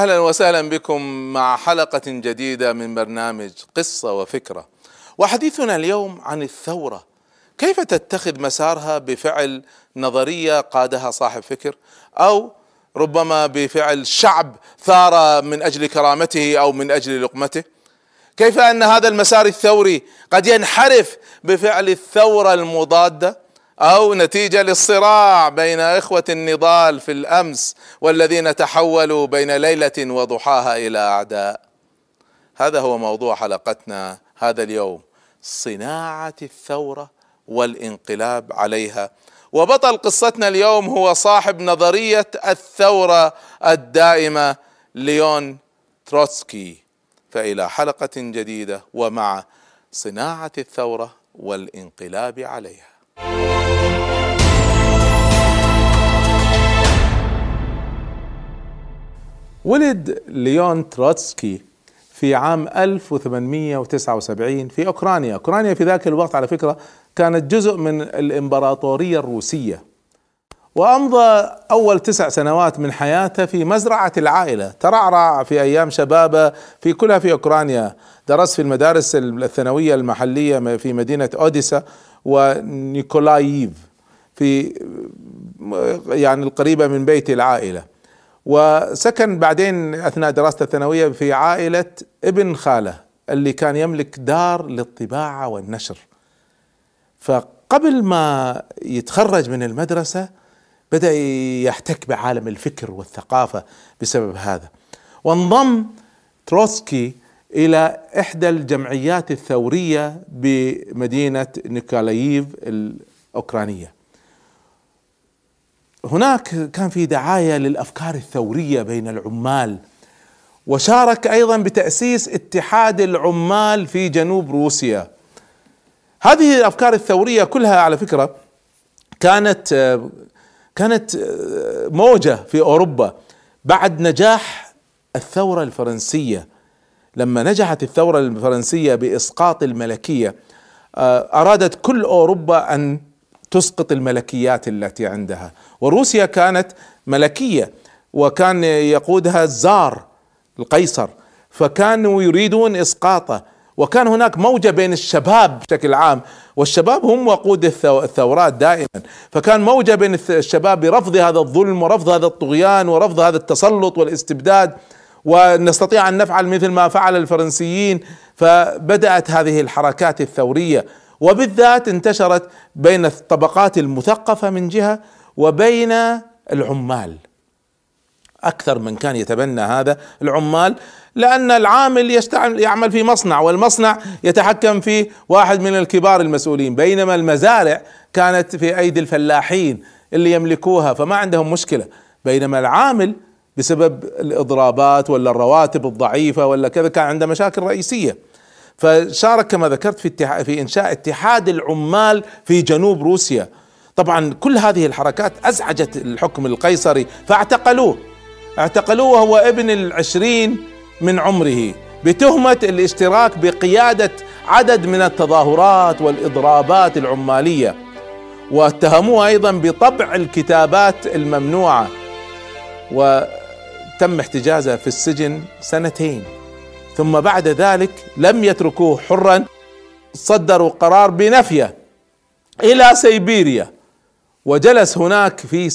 أهلا وسهلا بكم مع حلقة جديدة من برنامج قصة وفكرة. وحديثنا اليوم عن الثورة. كيف تتخذ مسارها بفعل نظرية قادها صاحب فكر؟ أو ربما بفعل شعب ثار من أجل كرامته أو من أجل لقمته؟ كيف أن هذا المسار الثوري قد ينحرف بفعل الثورة المضادة؟ أو نتيجة للصراع بين إخوة النضال في الأمس والذين تحولوا بين ليلة وضحاها إلى أعداء. هذا هو موضوع حلقتنا هذا اليوم. صناعة الثورة والانقلاب عليها. وبطل قصتنا اليوم هو صاحب نظرية الثورة الدائمة ليون تروتسكي. فإلى حلقة جديدة ومع صناعة الثورة والانقلاب عليها. ولد ليون تروتسكي في عام 1879 في أوكرانيا، أوكرانيا في ذاك الوقت على فكرة كانت جزء من الإمبراطورية الروسية. وأمضى أول تسع سنوات من حياته في مزرعة العائلة، ترعرع في أيام شبابه في كلها في أوكرانيا، درس في المدارس الثانوية المحلية في مدينة أوديسا ونيكولاييف في يعني القريبة من بيت العائلة. وسكن بعدين أثناء دراسته الثانوية في عائلة ابن خالة اللي كان يملك دار للطباعة والنشر. فقبل ما يتخرج من المدرسة بدأ يحتك بعالم الفكر والثقافة بسبب هذا. وانضم تروتسكي إلى إحدى الجمعيات الثورية بمدينة نيكولاييف الأوكرانية. هناك كان في دعاية للأفكار الثورية بين العمال وشارك أيضا بتأسيس اتحاد العمال في جنوب روسيا هذه الأفكار الثورية كلها على فكرة كانت كانت موجة في أوروبا بعد نجاح الثورة الفرنسية لما نجحت الثورة الفرنسية بإسقاط الملكية أرادت كل أوروبا أن تسقط الملكيات التي عندها. وروسيا كانت ملكية وكان يقودها الزار القيصر فكانوا يريدون إسقاطه. وكان هناك موجة بين الشباب بشكل عام والشباب هم وقود الثورات دائما. فكان موجة بين الشباب برفض هذا الظلم ورفض هذا الطغيان ورفض هذا التسلط والاستبداد. ونستطيع أن نفعل مثل ما فعل الفرنسيين فبدأت هذه الحركات الثورية. وبالذات انتشرت بين الطبقات المثقفة من جهة وبين العمال. أكثر من كان يتبنى هذا العمال لأن العامل يعمل في مصنع والمصنع يتحكم فيه واحد من الكبار المسؤولين. بينما المزارع كانت في أيدي الفلاحين اللي يملكوها فما عندهم مشكلة. بينما العامل بسبب الإضرابات ولا الرواتب الضعيفة ولا كذا كان عنده مشاكل رئيسية. فشارك كما ذكرت في في إنشاء اتحاد العمال في جنوب روسيا. طبعا كل هذه الحركات أزعجت الحكم القيصري فاعتقلوه. اعتقلوه وهو ابن العشرين من عمره. بتهمة الاشتراك بقيادة عدد من التظاهرات والإضرابات العمالية. واتهموه أيضا بطبع الكتابات الممنوعة. وتم احتجازه في السجن سنتين ثم بعد ذلك لم يتركوه حرا صدروا قرار بنفيه إلى سيبيريا وجلس هناك في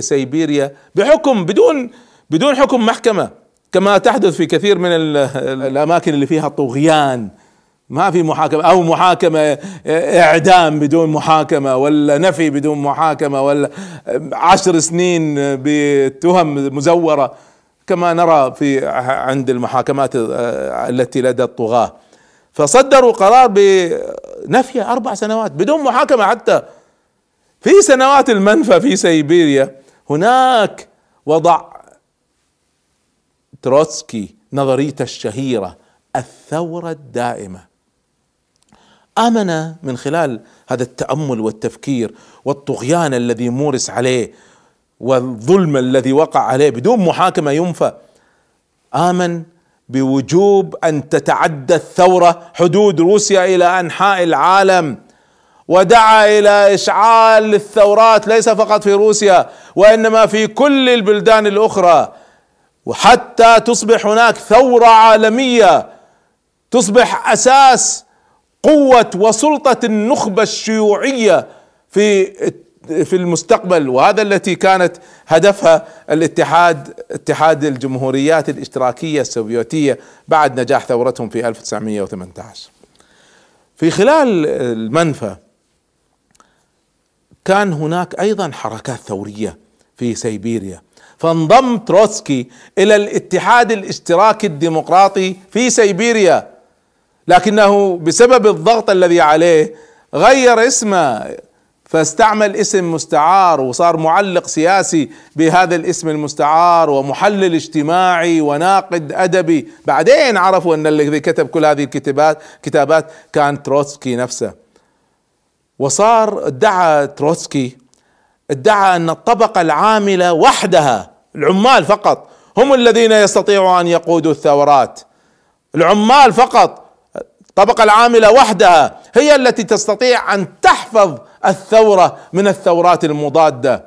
سيبيريا بحكم بدون بدون حكم محكمة كما تحدث في كثير من الأماكن اللي فيها طغيان ما في محاكمة أو محاكمة إعدام بدون محاكمة ولا نفي بدون محاكمة ولا عشر سنين بتهم مزورة. كما نرى في عند المحاكمات التي لدى الطغاة. فصدروا قرار بنفي أربع سنوات بدون محاكمة حتى. في سنوات المنفى في سيبيريا هناك وضع تروتسكي نظريته الشهيرة الثورة الدائمة. آمن من خلال هذا التأمل والتفكير والطغيان الذي مورس عليه والظلم الذي وقع عليه بدون محاكمة ينفى. آمن بوجوب أن تتعدى الثورة حدود روسيا إلى أنحاء العالم ودعا إلى إشعال الثورات ليس فقط في روسيا وإنما في كل البلدان الأخرى. وحتى تصبح هناك ثورة عالمية تصبح أساس قوة وسلطة النخبة الشيوعية في في المستقبل وهذا التي كانت هدفها الاتحاد اتحاد الجمهوريات الاشتراكية السوفيتية بعد نجاح ثورتهم في 1918 في خلال المنفى كان هناك أيضا حركات ثورية في سيبيريا. فانضم تروتسكي إلى الاتحاد الاشتراكي الديمقراطي في سيبيريا لكنه بسبب الضغط الذي عليه غير اسمه فاستعمل اسم مستعار وصار معلق سياسي بهذا الاسم المستعار ومحلل اجتماعي وناقد أدبي. بعدين عرفوا أن الذي كتب كل هذه الكتابات كتابات كان تروتسكي نفسه. وصار ادعى تروتسكي ادعى أن الطبقة العاملة وحدها العمال فقط هم الذين يستطيعوا أن يقودوا الثورات. العمال فقط الطبقة العاملة وحدها هي التي تستطيع أن تحفظ الثورة من الثورات المضادة.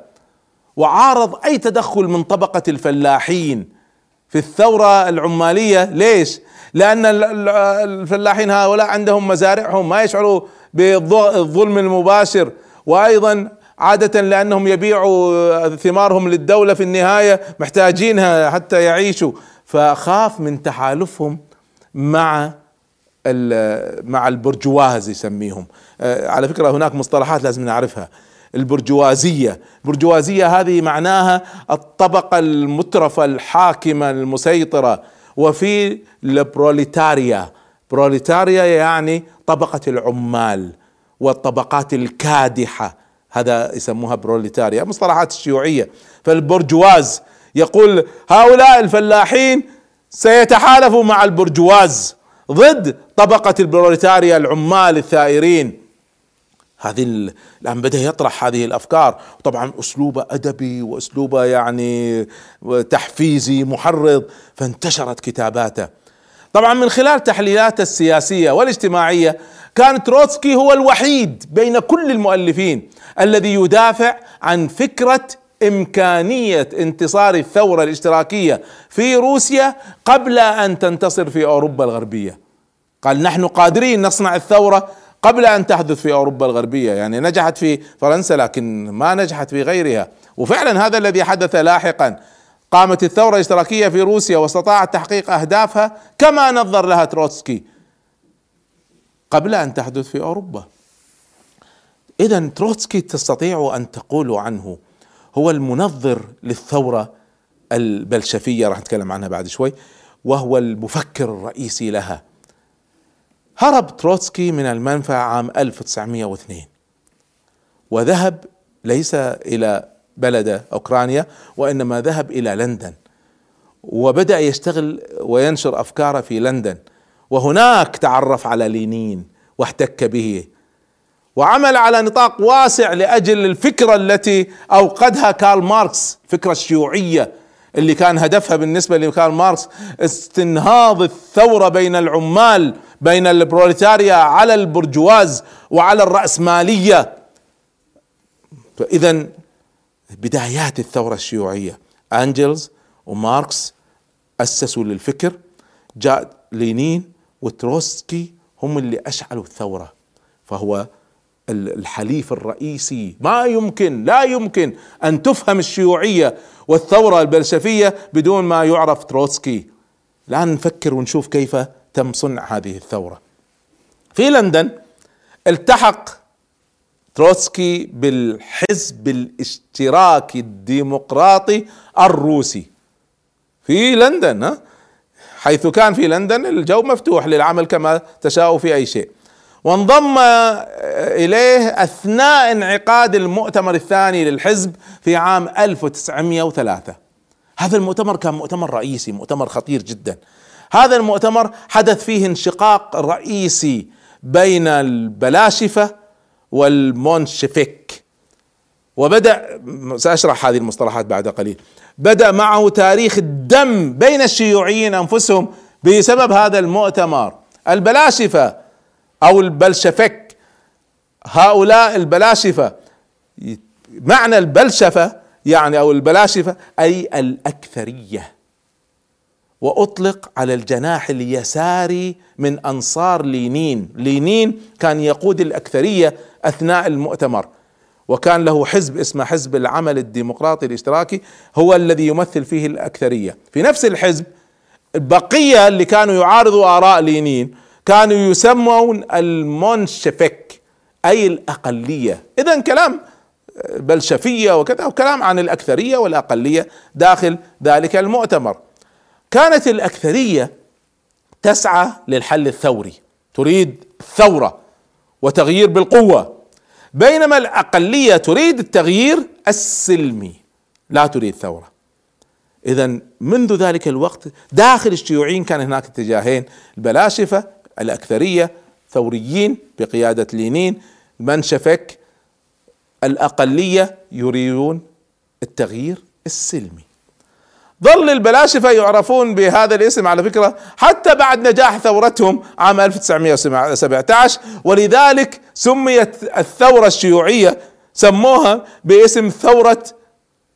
وعارض أي تدخل من طبقة الفلاحين في الثورة العمالية. ليش؟ لأن الفلاحين هؤلاء عندهم مزارعهم ما يشعروا بالظلم المباشر. وأيضا عادة لأنهم يبيعوا ثمارهم للدولة في النهاية محتاجينها حتى يعيشوا. فخاف من تحالفهم مع مع البرجواز يسميهم. آه، على فكرة هناك مصطلحات لازم نعرفها. البرجوازية. البرجوازية هذه معناها الطبقة المترفة الحاكمة المسيطرة. وفي البروليتاريا. بروليتاريا يعني طبقة العمال والطبقات الكادحة. هذا يسموها بروليتاريا مصطلحات الشيوعية فالبرجواز يقول هؤلاء الفلاحين سيتحالفوا مع البرجواز. ضد طبقة البروليتاريا العمال الثائرين. هذه الآن بدأ يطرح هذه الأفكار. طبعا أسلوبه أدبي وأسلوبه يعني تحفيزي محرض فانتشرت كتاباته. طبعا من خلال تحليلاته السياسية والاجتماعية كان تروتسكي هو الوحيد بين كل المؤلفين الذي يدافع عن فكرة إمكانية انتصار الثورة الاشتراكية في روسيا قبل أن تنتصر في أوروبا الغربية. قال نحن قادرين نصنع الثورة قبل أن تحدث في أوروبا الغربية. يعني نجحت في فرنسا لكن ما نجحت في غيرها. وفعلا هذا الذي حدث لاحقا. قامت الثورة الاشتراكية في روسيا واستطاعت تحقيق أهدافها كما نظر لها تروتسكي قبل أن تحدث في أوروبا. اذا تروتسكي تستطيع أن تقول عنه هو المنظر للثورة البلشفية راح نتكلم عنها بعد شوي وهو المفكر الرئيسي لها. هرب تروتسكي من المنفى عام 1902 وذهب ليس إلى بلده أوكرانيا وإنما ذهب إلى لندن وبدأ يشتغل وينشر أفكاره في لندن وهناك تعرف على لينين واحتك به وعمل على نطاق واسع لأجل الفكرة التي أوقدها كارل ماركس الفكرة الشيوعيه اللي كان هدفها بالنسبة لكارل ماركس استنهاض الثورة بين العمال بين البروليتاريا على البرجواز وعلى الرأسمالية. فإذا بدايات الثورة الشيوعية أنجلز وماركس أسسوا للفكر جاء لينين وتروتسكي هم اللي أشعلوا الثورة فهو الحليف الرئيسي. ما يمكن لا يمكن أن تفهم الشيوعية والثورة البلشفية بدون ما يعرف تروتسكي. الآن نفكر ونشوف كيف تم صنع هذه الثورة. في لندن التحق تروتسكي بالحزب الاشتراكي الديمقراطي الروسي. في لندن ها؟ حيث كان في لندن الجو مفتوح للعمل كما تشاء في أي شيء. وانضم إليه أثناء انعقاد المؤتمر الثاني للحزب في عام 1903 هذا المؤتمر كان مؤتمر رئيسي مؤتمر خطير جدا. هذا المؤتمر حدث فيه انشقاق رئيسي بين البلاشفة والمونشفيك. وبدأ سأشرح هذه المصطلحات بعد قليل. بدأ معه تاريخ الدم بين الشيوعيين أنفسهم بسبب هذا المؤتمر. البلاشفة أو البلشفك هؤلاء البلاشفه معنى البلشفه يعني أو البلاشفه أي الأكثرية. وأطلق على الجناح اليساري من أنصار لينين، لينين كان يقود الأكثرية أثناء المؤتمر. وكان له حزب اسمه حزب العمل الديمقراطي الاشتراكي هو الذي يمثل فيه الأكثرية، في نفس الحزب البقيه اللي كانوا يعارضوا آراء لينين كانوا يسمون المونشفيك أي الأقلية، اذا كلام بلشفية وكذا وكلام عن الأكثرية والأقلية داخل ذلك المؤتمر. كانت الأكثرية تسعى للحل الثوري، تريد الثوره وتغيير بالقوة بينما الأقلية تريد التغيير السلمي لا تريد ثورة. اذا منذ ذلك الوقت داخل الشيوعيين كان هناك اتجاهين البلاشفة الأكثرية ثوريين بقيادة لينين منشفك الأقلية يريدون التغيير السلمي. ظل البلاشفة يعرفون بهذا الاسم على فكرة حتى بعد نجاح ثورتهم عام 1917 ولذلك سميت الثورة الشيوعية سموها باسم ثورة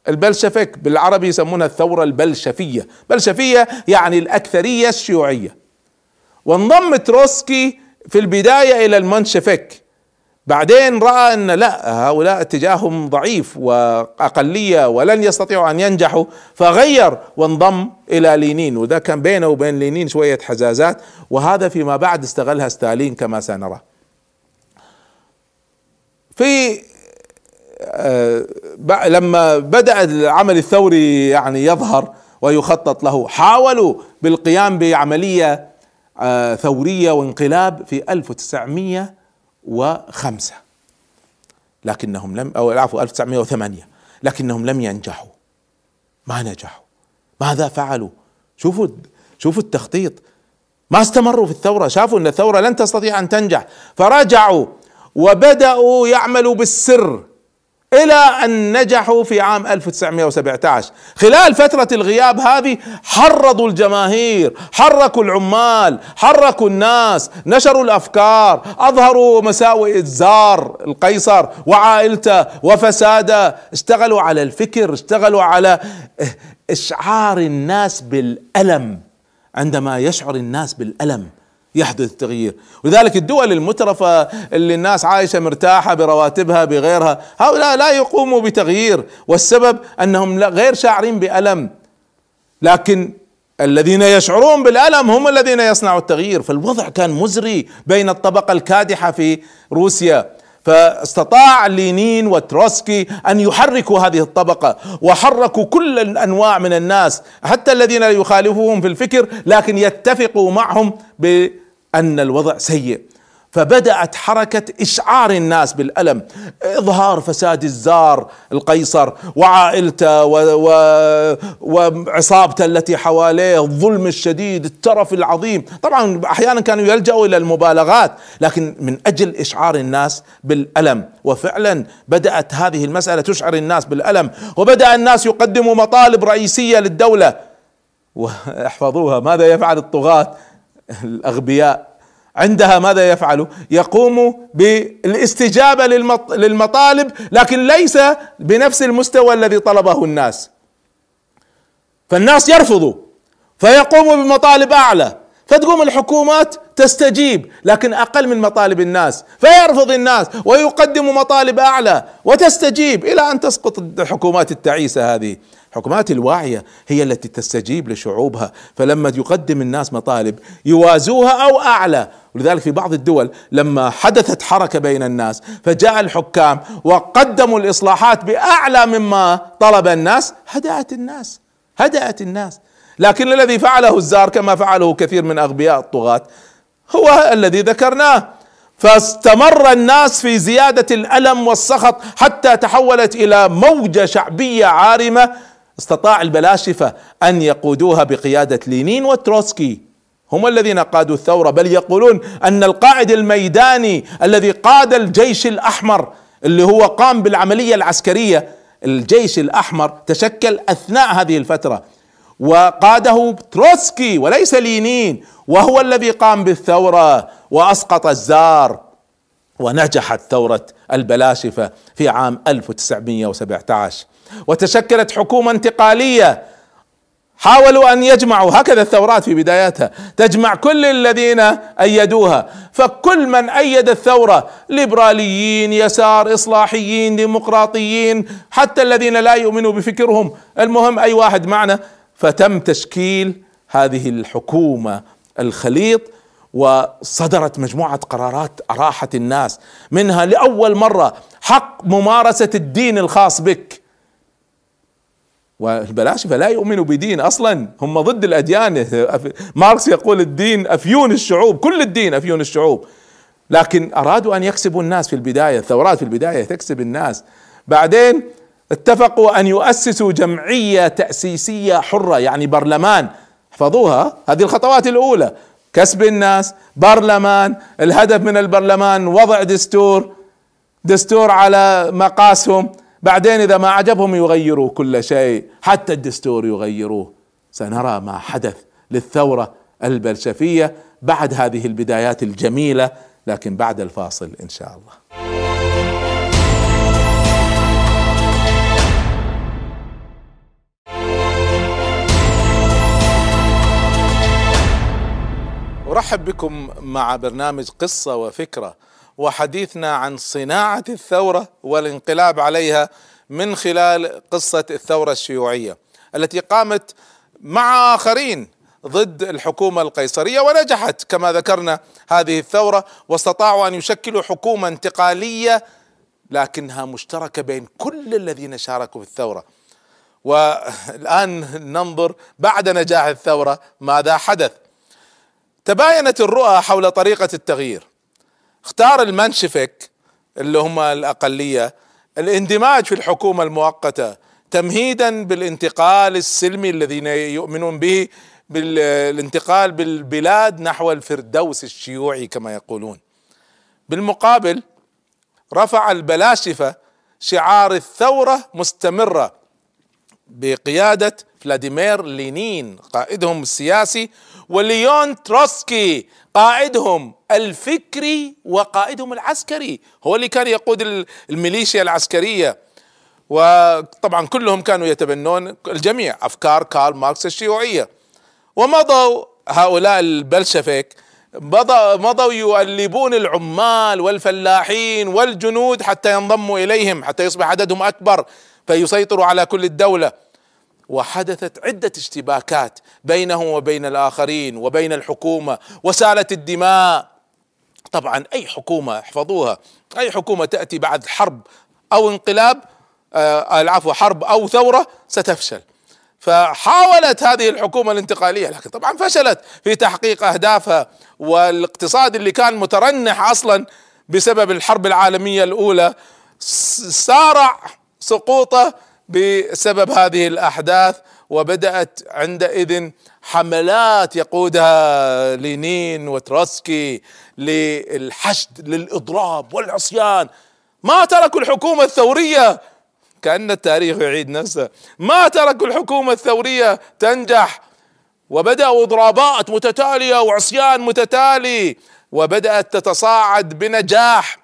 البلشفك بالعربي يسمونها الثورة البلشفية. بلشفية يعني الأكثرية الشيوعية. وانضم تروسكي في البداية إلى المنشفك بعدين رأى أن لا هؤلاء اتجاههم ضعيف وأقلية ولن يستطيعوا أن ينجحوا فغير وانضم إلى لينين وذا كان بينه وبين لينين شوية حزازات وهذا فيما بعد استغلها ستالين كما سنرى. في آه لما بدأ العمل الثوري يعني يظهر ويخطط له حاولوا بالقيام بعملية آه ثورية وانقلاب في 1900 وخمسة. لكنهم لم أو العفو 1908 لكنهم لم ينجحوا. ما نجحوا. ماذا فعلوا؟ شوفوا شوفوا التخطيط. ما استمروا في الثورة. شافوا أن الثورة لن تستطيع أن تنجح. فرجعوا وبدأوا يعملوا بالسر. إلى أن نجحوا في عام 1917 خلال فترة الغياب هذه حرضوا الجماهير حركوا العمال حركوا الناس نشروا الأفكار أظهروا مساوئ الزار القيصر وعائلته وفساده. اشتغلوا على الفكر اشتغلوا على إشعار الناس بالألم. عندما يشعر الناس بالألم يحدث تغيير. ولذلك الدول المترفة اللي الناس عايشة مرتاحة برواتبها بغيرها هؤلاء لا يقوموا بتغيير. والسبب أنهم غير شاعرين بألم. لكن الذين يشعرون بالألم هم الذين يصنعوا التغيير. فالوضع كان مزري بين الطبقة الكادحة في روسيا. فاستطاع لينين وتروسكي أن يحركوا هذه الطبقة وحركوا كل الأنواع من الناس حتى الذين يخالفوهم في الفكر لكن يتفقوا معهم بأن الوضع سيء. فبدأت حركة إشعار الناس بالألم. إظهار فساد الزار القيصر وعائلته وعصابته التي حواليه الظلم الشديد الترف العظيم. طبعا أحيانا كانوا يلجأوا إلى المبالغات لكن من أجل إشعار الناس بالألم. وفعلا بدأت هذه المسألة تشعر الناس بالألم. وبدأ الناس يقدموا مطالب رئيسية للدولة. وأحفظوها ماذا يفعل الطغاة؟ الأغبياء. عندها ماذا يفعل؟ يقوم بالاستجابة للمطالب لكن ليس بنفس المستوى الذي طلبه الناس. فالناس يرفضوا فيقوموا بمطالب أعلى. فتقوم الحكومات تستجيب لكن أقل من مطالب الناس. فيرفض الناس ويقدم مطالب أعلى وتستجيب إلى أن تسقط الحكومات التعيسة هذه. الحكومات الواعية هي التي تستجيب لشعوبها. فلما يقدم الناس مطالب يوازوها أو أعلى. ولذلك في بعض الدول لما حدثت حركة بين الناس فجاء الحكام وقدموا الإصلاحات بأعلى مما طلب الناس هدأت الناس هدأت الناس. لكن الذي فعله الزار كما فعله كثير من أغبياء الطغاة هو الذي ذكرناه. فاستمر الناس في زيادة الألم والسخط حتى تحولت إلى موجة شعبية عارمة. استطاع البلاشفة أن يقودوها بقيادة لينين وتروتسكي هم الذين قادوا الثورة بل يقولون أن القائد الميداني الذي قاد الجيش الأحمر اللي هو قام بالعملية العسكرية الجيش الأحمر تشكل أثناء هذه الفترة. وقاده تروتسكي وليس لينين وهو الذي قام بالثورة وأسقط الزار ونجحت ثورة البلاشفة في عام 1917 وتشكلت حكومة انتقالية حاولوا أن يجمعوا هكذا الثورات في بداياتها تجمع كل الذين أيدوها. فكل من أيد الثورة ليبراليين يسار إصلاحيين ديمقراطيين حتى الذين لا يؤمنوا بفكرهم. المهم أي واحد معنا فتم تشكيل هذه الحكومة الخليط وصدرت مجموعة قرارات اراحت الناس منها لأول مرة حق ممارسة الدين الخاص بك. والبلاشفه لا يؤمنوا بدين أصلا. هم ضد الأديان. ماركس يقول الدين أفيون الشعوب كل الدين أفيون الشعوب. لكن أرادوا أن يكسبوا الناس في البداية الثورات في البداية تكسب الناس. بعدين اتفقوا أن يؤسسوا جمعية تأسيسية حرة يعني برلمان. احفظوها. هذه الخطوات الأولى. كسب الناس برلمان. الهدف من البرلمان وضع دستور دستور على مقاسهم. بعدين إذا ما عجبهم يغيروا كل شيء حتى الدستور يغيروه. سنرى ما حدث للثورة البلشفية بعد هذه البدايات الجميلة لكن بعد الفاصل إن شاء الله. أرحب بكم مع برنامج قصة وفكرة. وحديثنا عن صناعة الثورة والانقلاب عليها من خلال قصة الثورة الشيوعية التي قامت مع آخرين ضد الحكومة القيصرية ونجحت كما ذكرنا هذه الثورة واستطاعوا أن يشكلوا حكومة انتقالية لكنها مشتركة بين كل الذين شاركوا في الثورة. والآن ننظر بعد نجاح الثورة ماذا حدث. تباينت الرؤى حول طريقة التغيير. اختار المنشفك اللي هم الأقلية الاندماج في الحكومة المؤقتة تمهيدا بالانتقال السلمي الذين يؤمنون به بالانتقال بالبلاد نحو الفردوس الشيوعي كما يقولون. بالمقابل رفع البلاشفة شعار الثورة مستمرة بقيادة فلاديمير لينين قائدهم السياسي وليون تروتسكي قائدهم الفكري وقائدهم العسكري. هو اللي كان يقود الميليشيا العسكرية. وطبعا كلهم كانوا يتبنون الجميع أفكار كارل ماركس الشيوعية. ومضوا هؤلاء البلشفيك مضوا يؤلبون العمال والفلاحين والجنود حتى ينضموا إليهم حتى يصبح عددهم أكبر فيسيطروا على كل الدولة. وحدثت عدة اشتباكات بينهم وبين الآخرين وبين الحكومة وسالت الدماء. طبعا أي حكومة احفظوها أي حكومة تأتي بعد حرب أو انقلاب آه العفو حرب أو ثورة ستفشل. فحاولت هذه الحكومة الانتقالية لكن طبعا فشلت في تحقيق أهدافها والاقتصاد اللي كان مترنح أصلا بسبب الحرب العالمية الأولى سارع سقوطه بسبب هذه الأحداث وبدأت عندئذ حملات يقودها لينين وتروسكي للحشد للإضراب والعصيان. ما تركوا الحكومة الثورية كأن التاريخ يعيد نفسه. ما تركوا الحكومة الثورية تنجح وبدأوا إضرابات متتالية وعصيان متتالي وبدأت تتصاعد بنجاح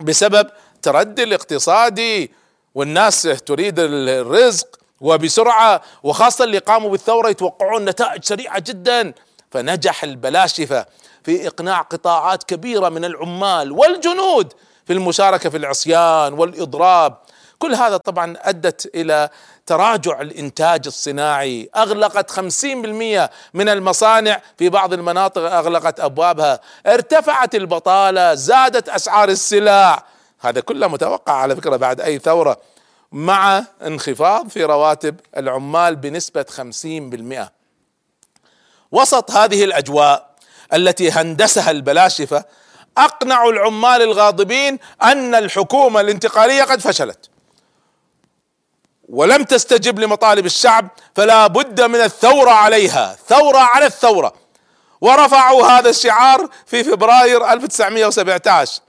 بسبب تردي الاقتصادي. والناس تريد الرزق وبسرعة وخاصة اللي قاموا بالثورة يتوقعون نتائج سريعة جدا. فنجح البلاشفة في إقناع قطاعات كبيرة من العمال والجنود في المشاركة في العصيان والإضراب. كل هذا طبعا أدت إلى تراجع الإنتاج الصناعي. أغلقت 50% من المصانع في بعض المناطق أغلقت أبوابها. ارتفعت البطالة زادت أسعار السلع. هذا كله متوقع على فكرة بعد أي ثورة مع انخفاض في رواتب العمال بنسبة 50% وسط هذه الأجواء التي هندسها البلاشفة أقنعوا العمال الغاضبين أن الحكومة الانتقالية قد فشلت. ولم تستجب لمطالب الشعب فلا بد من الثورة عليها ثورة على الثورة. ورفعوا هذا الشعار في فبراير 1917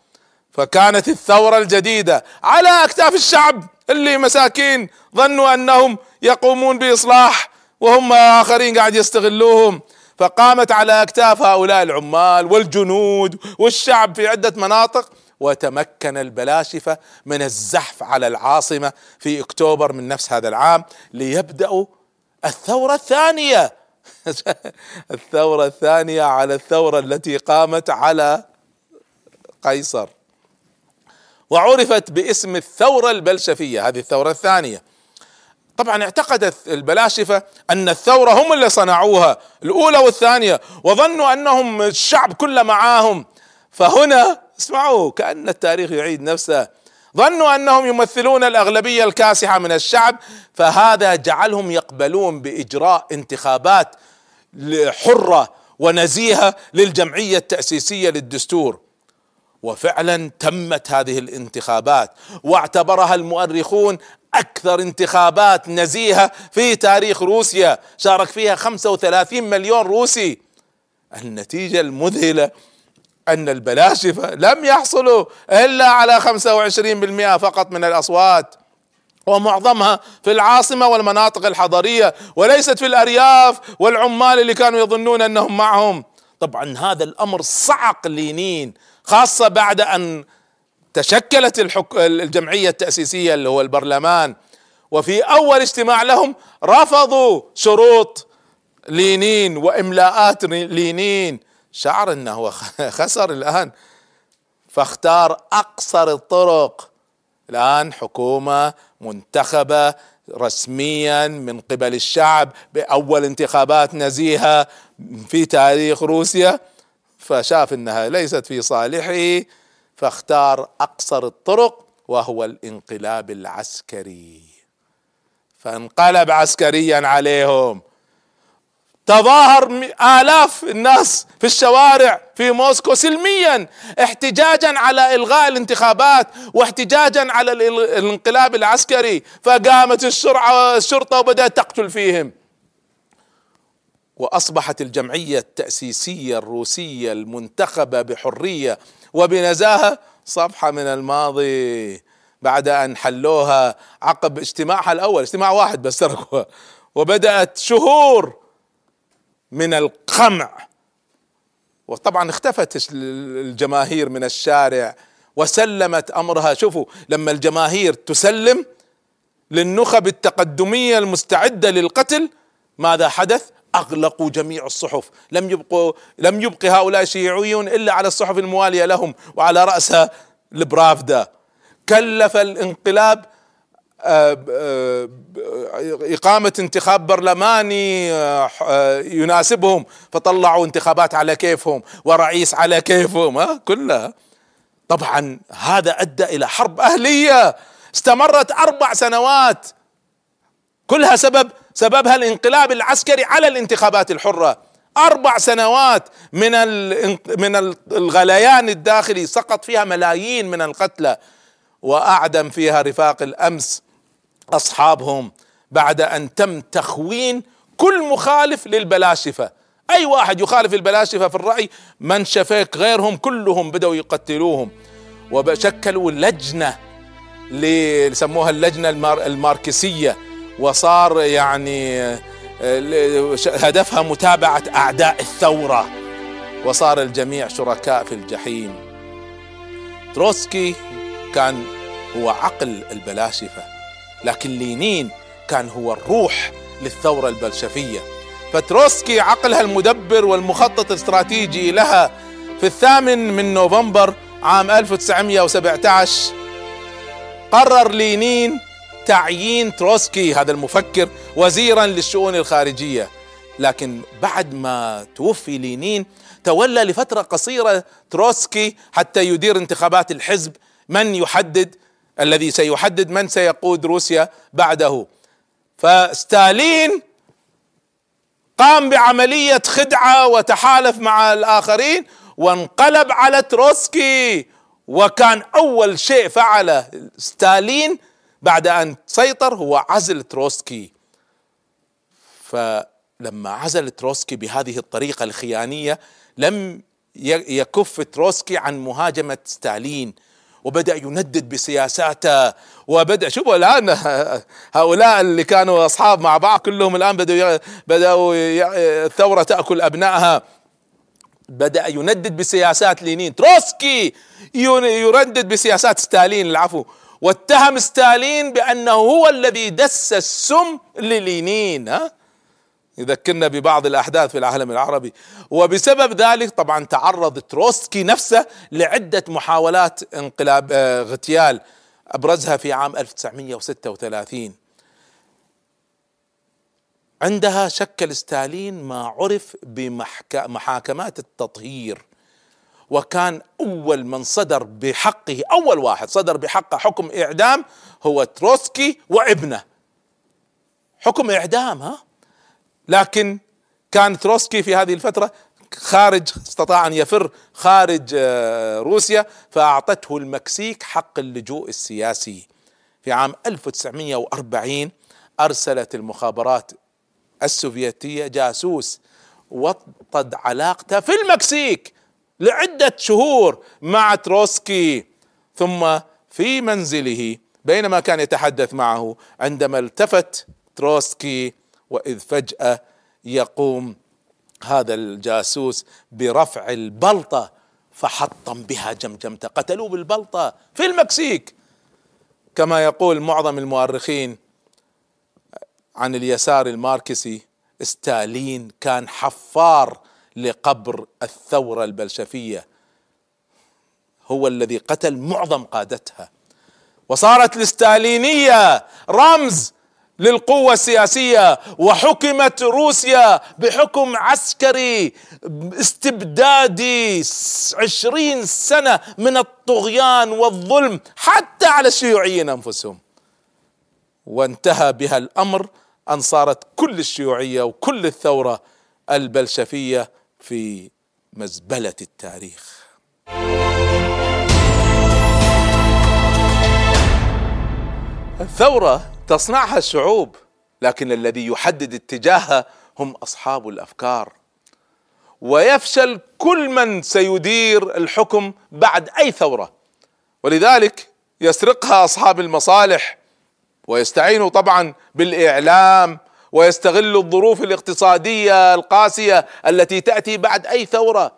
فكانت الثورة الجديدة على أكتاف الشعب اللي مساكين ظنوا أنهم يقومون بإصلاح وهم آخرين قاعد يستغلوهم. فقامت على أكتاف هؤلاء العمال والجنود والشعب في عدة مناطق وتمكن البلاشفة من الزحف على العاصمة في أكتوبر من نفس هذا العام ليبدأوا الثورة الثانية. الثورة الثانية على الثورة التي قامت على قيصر. وعرفت باسم الثورة البلشفية هذه الثورة الثانية. طبعا اعتقدت البلاشفة أن الثورة هم اللي صنعوها الأولى والثانية وظنوا أنهم الشعب كله معاهم. فهنا اسمعوا كأن التاريخ يعيد نفسه. ظنوا أنهم يمثلون الأغلبية الكاسحة من الشعب فهذا جعلهم يقبلون بإجراء انتخابات حرة ونزيهة للجمعية التأسيسية للدستور. وفعلا تمت هذه الانتخابات واعتبرها المؤرخون أكثر انتخابات نزيهة في تاريخ روسيا. شارك فيها 35 مليون روسي. النتيجة المذهلة أن البلاشفة لم يحصلوا إلا على 25% فقط من الأصوات ومعظمها في العاصمة والمناطق الحضرية وليست في الأرياف والعمال اللي كانوا يظنون أنهم معهم. طبعا هذا الأمر صعق لينين. خاصة بعد أن تشكلت الحك... الجمعية التأسيسية اللي هو البرلمان وفي أول اجتماع لهم رفضوا شروط لينين وإملاءات لينين. شعر إنه خسر الآن. فاختار أقصر الطرق. الآن حكومة منتخبة رسميا من قبل الشعب بأول انتخابات نزيهة في تاريخ روسيا. فشاف إنها ليست في صالحه فاختار أقصر الطرق وهو الانقلاب العسكري. فانقلب عسكريا عليهم. تظاهر آلاف الناس في الشوارع في موسكو سلميا احتجاجا على إلغاء الانتخابات واحتجاجا على الانقلاب العسكري. فقامت الشرعة الشرطة وبدأت تقتل فيهم. وأصبحت الجمعية التأسيسية الروسية المنتخبة بحرية وبنزاهة صفحة من الماضي بعد أن حلوها عقب اجتماعها الأول اجتماع واحد بس تركوها. وبدأت شهور من القمع. وطبعا اختفت الجماهير من الشارع وسلمت أمرها. شوفوا لما الجماهير تسلم للنخب التقدمية المستعدة للقتل ماذا حدث؟ أغلقوا جميع الصحف. لم يبقوا لم يبق هؤلاء الشيوعيون إلا على الصحف الموالية لهم وعلى راسها البرافدا. كلف الانقلاب آه، آه، إقامة انتخاب برلماني آه، يناسبهم. فطلعوا انتخابات على كيفهم ورئيس على كيفهم ها كلها. طبعا هذا أدى إلى حرب أهلية. استمرت أربع سنوات. كلها سبب سببها الانقلاب العسكري على الانتخابات الحرة. أربع سنوات من من الغليان الداخلي سقط فيها ملايين من القتلى وأعدم فيها رفاق الأمس أصحابهم بعد أن تم تخوين كل مخالف للبلاشفة. أي واحد يخالف البلاشفة في الرأي من شفيك غيرهم كلهم بدأوا يقتلوهم. وشكلوا لجنة اللي سموها اللجنة الماركسية. وصار يعني هدفها متابعة أعداء الثورة. وصار الجميع شركاء في الجحيم. تروتسكي كان هو عقل البلاشفة لكن لينين كان هو الروح للثورة البلشفية. فتروسكي عقلها المدبر والمخطط الاستراتيجي لها في الثامن من نوفمبر عام 1917 قرر لينين تعيين تروسكي هذا المفكر وزيرا للشؤون الخارجية. لكن بعد ما توفي لينين تولى لفترة قصيرة تروسكي حتى يدير انتخابات الحزب من يحدد؟ الذي سيحدد من سيقود روسيا بعده. فستالين قام بعملية خدعة وتحالف مع الآخرين وانقلب على تروسكي. وكان أول شيء فعله ستالين بعد أن سيطر هو عزل تروسكي. فلما عزل تروسكي بهذه الطريقة الخيانية لم يكف تروسكي عن مهاجمة ستالين. وبدأ يندد بسياساته. وبدأ شوفوا الآن هؤلاء اللي كانوا أصحاب مع بعض كلهم الآن بدأوا بدأوا الثورة تأكل أبنائها. بدأ يندد بسياسات لينين. تروسكي يردد بسياسات ستالين العفو. واتهم ستالين بأنه هو الذي دس السم للينين ها؟ يذكرنا ببعض الأحداث في العالم العربي. وبسبب ذلك طبعا تعرض تروسكي نفسه لعدة محاولات انقلاب آه، اغتيال أبرزها في عام 1936 عندها شكل ستالين ما عرف بمحاكمات التطهير. وكان أول من صدر بحقه أول واحد صدر بحقه حكم إعدام هو تروسكي وابنه. حكم إعدام ها؟ لكن كان تروسكي في هذه الفترة خارج استطاع أن يفر خارج آه، روسيا فأعطته المكسيك حق اللجوء السياسي. في عام 1940 أرسلت المخابرات السوفيتية جاسوس وطد علاقته في المكسيك. لعدة شهور مع تروسكي. ثم في منزله بينما كان يتحدث معه عندما التفت تروسكي وإذ فجأة يقوم هذا الجاسوس برفع البلطة فحطم بها جمجمته. قتلوه بالبلطة في المكسيك. كما يقول معظم المؤرخين عن اليسار الماركسي ستالين كان حفار لقبر الثورة البلشفية. هو الذي قتل معظم قادتها. وصارت الستالينيه رمز للقوة السياسية وحكمت روسيا بحكم عسكري استبدادي عشرين سنة من الطغيان والظلم حتى على الشيوعيين أنفسهم. وانتهى بها الأمر أن صارت كل الشيوعية وكل الثورة البلشفية في مزبلة التاريخ. الثورة تصنعها الشعوب لكن الذي يحدد اتجاهها هم أصحاب الأفكار. ويفشل كل من سيدير الحكم بعد أي ثورة. ولذلك يسرقها أصحاب المصالح ويستعينوا طبعا بالإعلام ويستغلوا الظروف الاقتصادية القاسية التي تأتي بعد أي ثورة.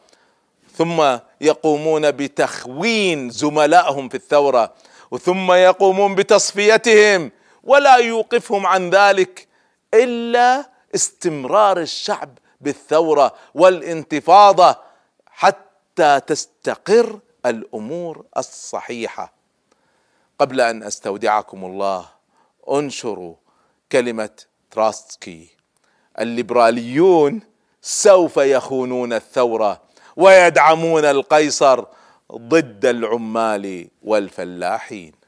ثم يقومون بتخوين زملائهم في الثورة ثم يقومون بتصفيتهم ولا يوقفهم عن ذلك إلا استمرار الشعب بالثورة والانتفاضة حتى تستقر الأمور الصحيحة. قبل أن أستودعكم الله انشروا كلمة تراستسكي. الليبراليون سوف يخونون الثورة ويدعمون القيصر ضد العمال والفلاحين.